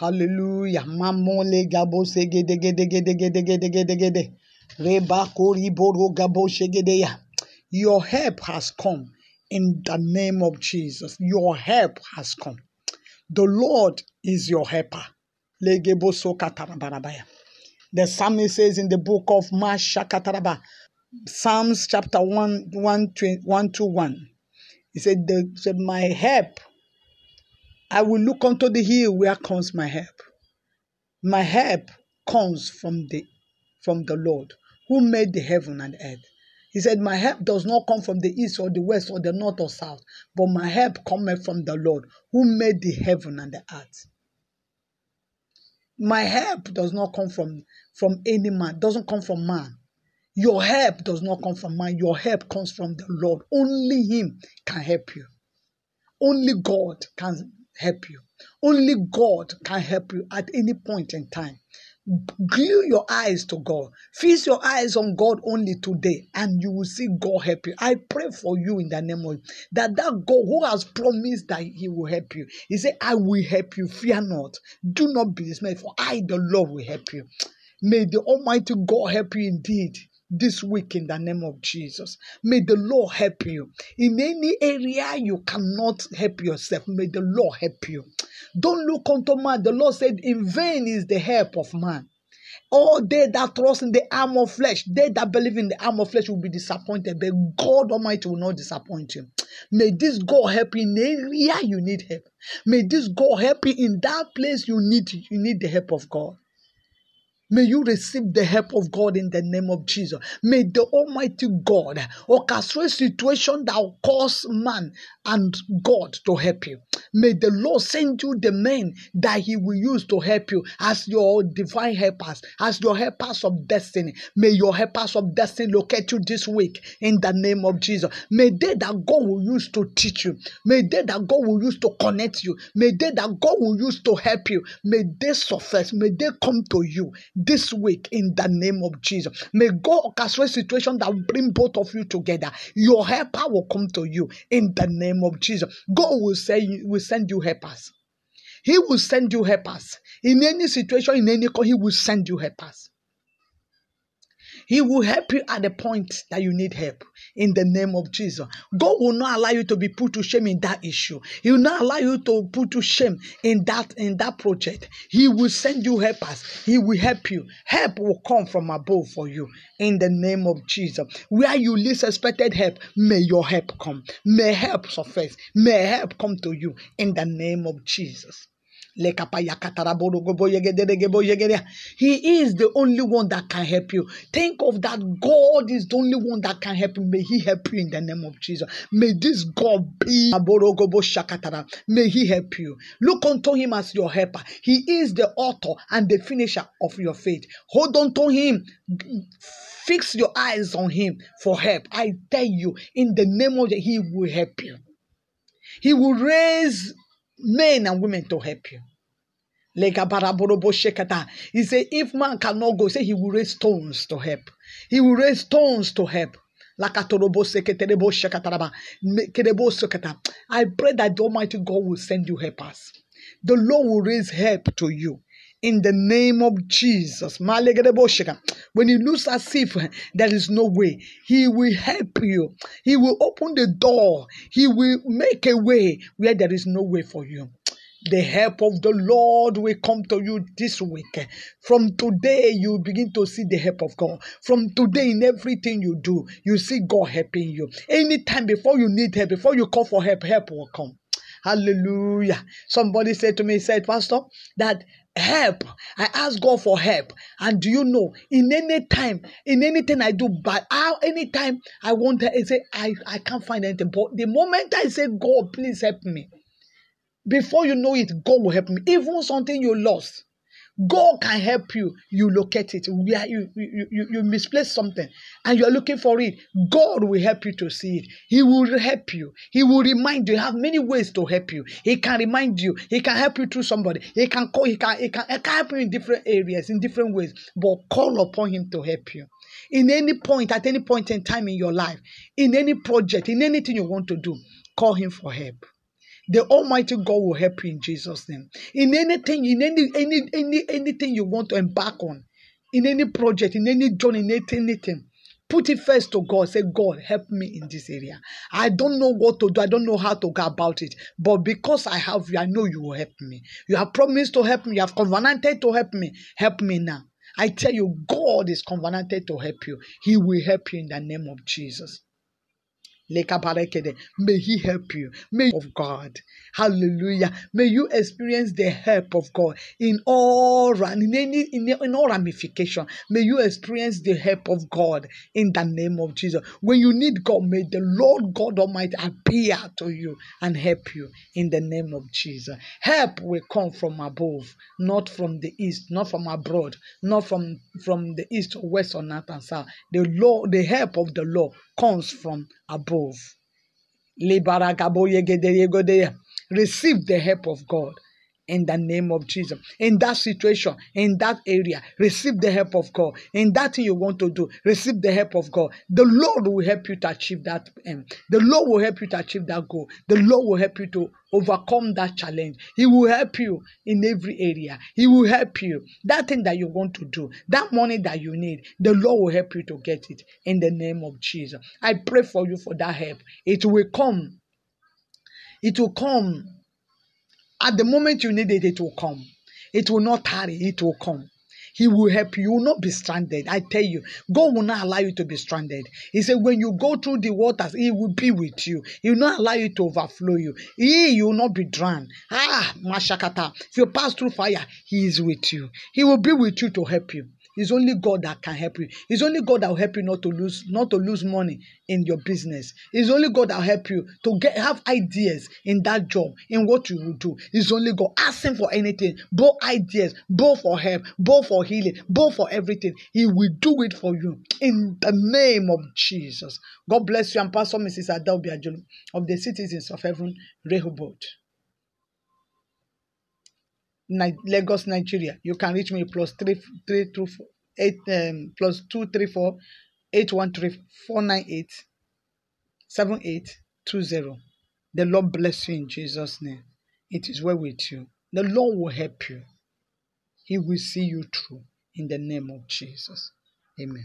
Hallelujah. Mamole gabo segede gede gede gede gede. Reba kori boro gabo shegedeya. Your help has come in the name of Jesus. Your help has come. The Lord is your helper. Legebo sokatarabarabaya. The psalmist says in the book of Mashakataraba, Psalms chapter 1, 1, 1 to 1. He said, the, said, My help, I will look unto the hill where comes my help. My help comes from the from the Lord who made the heaven and earth. He said, My help does not come from the east or the west or the north or south, but my help cometh from the Lord who made the heaven and the earth. My help does not come from, from any man, doesn't come from man. Your help does not come from man. Your help comes from the Lord. Only Him can help you. Only God can help you. Only God can help you at any point in time. Glue your eyes to God. Fix your eyes on God only today, and you will see God help you. I pray for you in the name of that that God who has promised that He will help you. He said, "I will help you. Fear not. Do not be dismayed, for I, the Lord, will help you." May the Almighty God help you indeed this week in the name of Jesus. May the Lord help you. In any area you cannot help yourself, may the Lord help you. Don't look unto man. The Lord said, In vain is the help of man. All they that trust in the arm of flesh, they that believe in the arm of flesh will be disappointed, but God Almighty will not disappoint you. May this God help you in area you need help. May this God help you in that place you need you need the help of God. May you receive the help of God in the name of Jesus. May the Almighty God orchestrate situation that will cause man and God to help you. May the Lord send you the men that He will use to help you as your divine helpers, as your helpers of destiny. May your helpers of destiny locate you this week in the name of Jesus. May they that God will use to teach you, may they that God will use to connect you, may they that God will use to help you, may they surface, may they come to you this week in the name of Jesus. May God orchestrate situation that will bring both of you together. Your helper will come to you in the name of Jesus. God will say will send you helpers. He will send you helpers. In any situation, in any call, He will send you helpers. He will help you at the point that you need help in the name of Jesus. God will not allow you to be put to shame in that issue. He will not allow you to put to shame in that in that project. He will send you helpers. He will help you. Help will come from above for you in the name of Jesus. Where you least expected help, may your help come. May help surface. May help come to you in the name of Jesus. He is the only one that can help you. Think of that. God is the only one that can help you. May He help you in the name of Jesus. May this God be. May He help you. Look unto Him as your helper. He is the author and the finisher of your faith. Hold on to Him. Fix your eyes on Him for help. I tell you, in the name of Jesus, He will help you. He will raise men and women to help you. He said, if man cannot go, say he will raise stones to help. He will raise stones to help. I pray that the Almighty God will send you helpers. The Lord will raise help to you in the name of Jesus. When you lose as if there is no way, He will help you. He will open the door. He will make a way where there is no way for you. The help of the Lord will come to you this week. From today, you begin to see the help of God. From today, in everything you do, you see God helping you. Anytime before you need help, before you call for help, help will come. Hallelujah. Somebody said to me, said, Pastor, that help. I ask God for help. And do you know, in any time, in anything I do, but how anytime I want to say, I, I can't find anything. But the moment I say, God, please help me, before you know it, God will help me. Even something you lost, God can help you. You locate it. Where you, you, you, you misplaced something and you're looking for it. God will help you to see it. He will help you. He will remind you. He have many ways to help you. He can remind you. He can help you through somebody. He can call, he can, he can, he can help you in different areas, in different ways. But call upon him to help you. In any point, at any point in time in your life, in any project, in anything you want to do, call him for help. The Almighty God will help you in Jesus' name. In anything, in any any any anything you want to embark on, in any project, in any journey, in anything, put it first to God. Say, God, help me in this area. I don't know what to do. I don't know how to go about it. But because I have you, I know you will help me. You have promised to help me. You have covenanted to help me. Help me now. I tell you, God is covenanted to help you. He will help you in the name of Jesus. May He help you. May of God. Hallelujah. May you experience the help of God in all in any in, in all ramification. May you experience the help of God in the name of Jesus. When you need God, may the Lord God Almighty appear to you and help you in the name of Jesus. Help will come from above, not from the east, not from abroad, not from from the east or west or north and south. The law, the help of the Lord comes from above. Receive the help of God in the name of Jesus. In that situation, in that area, receive the help of God. In that thing you want to do, receive the help of God. The Lord will help you to achieve that. Um, the Lord will help you to achieve that goal. The Lord will help you to overcome that challenge. He will help you in every area. He will help you. That thing that you want to do, that money that you need, the Lord will help you to get it in the name of Jesus. I pray for you for that help. It will come. It will come at the moment you need it, it will come. It will not tarry, it will come. He will help you. You will not be stranded. I tell you, God will not allow you to be stranded. He said, when you go through the waters, He will be with you. He will not allow you to overflow you. He, will not be drowned. Ah, Mashakata. If you pass through fire, He is with you. He will be with you to help you. It's only God that can help you. It's only God that will help you not to lose, not to lose money in your business. It's only God that will help you to get have ideas in that job, in what you will do. It's only God. Ask Him for anything, both ideas, both for help, both for healing, both for everything. He will do it for you in the name of Jesus. God bless you. I'm Pastor Mrs. Biajulu of the Citizens of Heaven, Rehoboth. Lagos, Nigeria. You can reach me plus three three two four eight um plus two three four eight one three four nine eight seven eight two zero. The Lord bless you in Jesus' name. It is well with you. The Lord will help you. He will see you through in the name of Jesus. Amen.